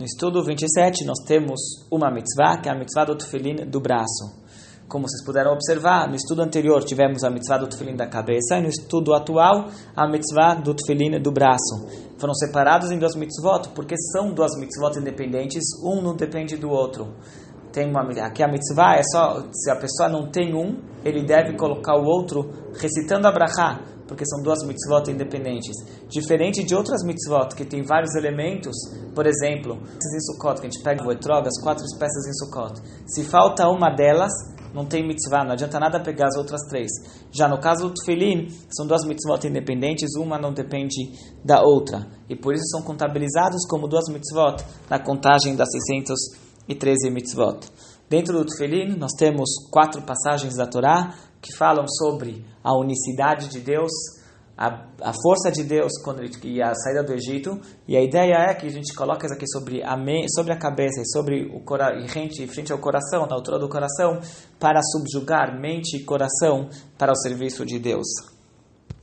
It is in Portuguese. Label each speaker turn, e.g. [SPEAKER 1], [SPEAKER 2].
[SPEAKER 1] No estudo 27, nós temos uma mitzvah, que é a mitzvah do tefilin do braço. Como vocês puderam observar, no estudo anterior tivemos a mitzvah do tefilin da cabeça, e no estudo atual, a mitzvah do tefilin do braço. Foram separados em duas mitzvot, porque são duas mitzvot independentes, um não depende do outro. Tem uma, aqui a mitzvah é só, se a pessoa não tem um, ele deve colocar o outro recitando a brachá, porque são duas mitzvot independentes. Diferente de outras mitzvot que tem vários elementos, por exemplo, em Sukkot, que a gente pega o etrog, as quatro espécies em Sukkot. Se falta uma delas, não tem mitzvah, não adianta nada pegar as outras três. Já no caso do Tufilin, são duas mitzvot independentes, uma não depende da outra. E por isso são contabilizados como duas mitzvot na contagem das 613 mitzvot. Dentro do Tufilin, nós temos quatro passagens da Torá que falam sobre a unicidade de Deus, a, a força de Deus quando ele, e a saída do Egito. E a ideia é que a gente coloca isso aqui sobre a, sobre a cabeça e sobre o cora, e frente, frente ao coração, na altura do coração, para subjugar mente e coração para o serviço de Deus.